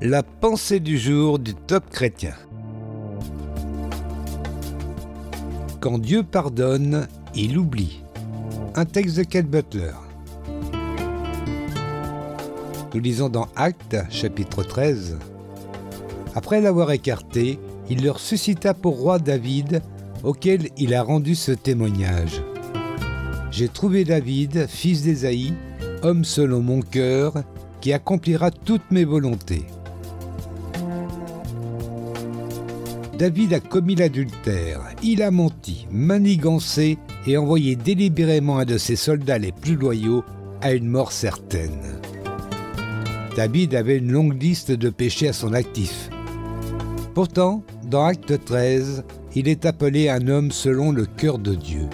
La pensée du jour du top chrétien. Quand Dieu pardonne, il oublie. Un texte de Kate Butler. Nous lisons dans Actes, chapitre 13. Après l'avoir écarté, il leur suscita pour roi David, auquel il a rendu ce témoignage. J'ai trouvé David, fils d'Ésaïe, homme selon mon cœur, qui accomplira toutes mes volontés. David a commis l'adultère, il a menti, manigancé et envoyé délibérément un de ses soldats les plus loyaux à une mort certaine. David avait une longue liste de péchés à son actif. Pourtant, dans Acte 13, il est appelé un homme selon le cœur de Dieu.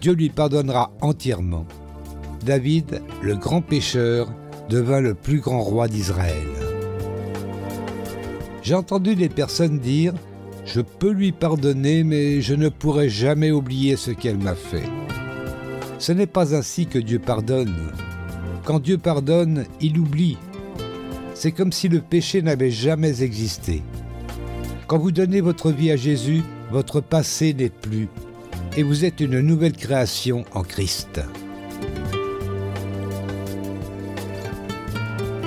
Dieu lui pardonnera entièrement. David, le grand pécheur, devint le plus grand roi d'Israël. J'ai entendu des personnes dire Je peux lui pardonner, mais je ne pourrai jamais oublier ce qu'elle m'a fait. Ce n'est pas ainsi que Dieu pardonne. Quand Dieu pardonne, il oublie. C'est comme si le péché n'avait jamais existé. Quand vous donnez votre vie à Jésus, votre passé n'est plus, et vous êtes une nouvelle création en Christ.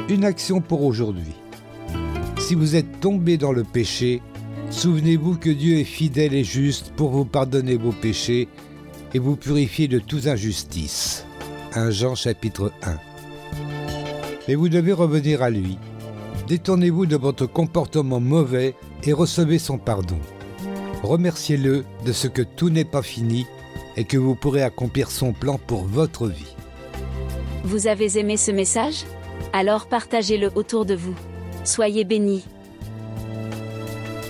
Une action pour aujourd'hui. Si vous êtes tombé dans le péché, souvenez-vous que Dieu est fidèle et juste pour vous pardonner vos péchés et vous purifier de toute injustice. 1 Jean chapitre 1. Mais vous devez revenir à lui. Détournez-vous de votre comportement mauvais et recevez son pardon. Remerciez-le de ce que tout n'est pas fini et que vous pourrez accomplir son plan pour votre vie. Vous avez aimé ce message? Alors partagez-le autour de vous. Soyez bénis.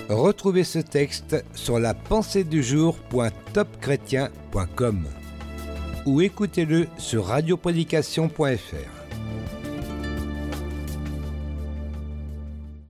Retrouvez ce texte sur la pensée du ou écoutez-le sur radioprédication.fr.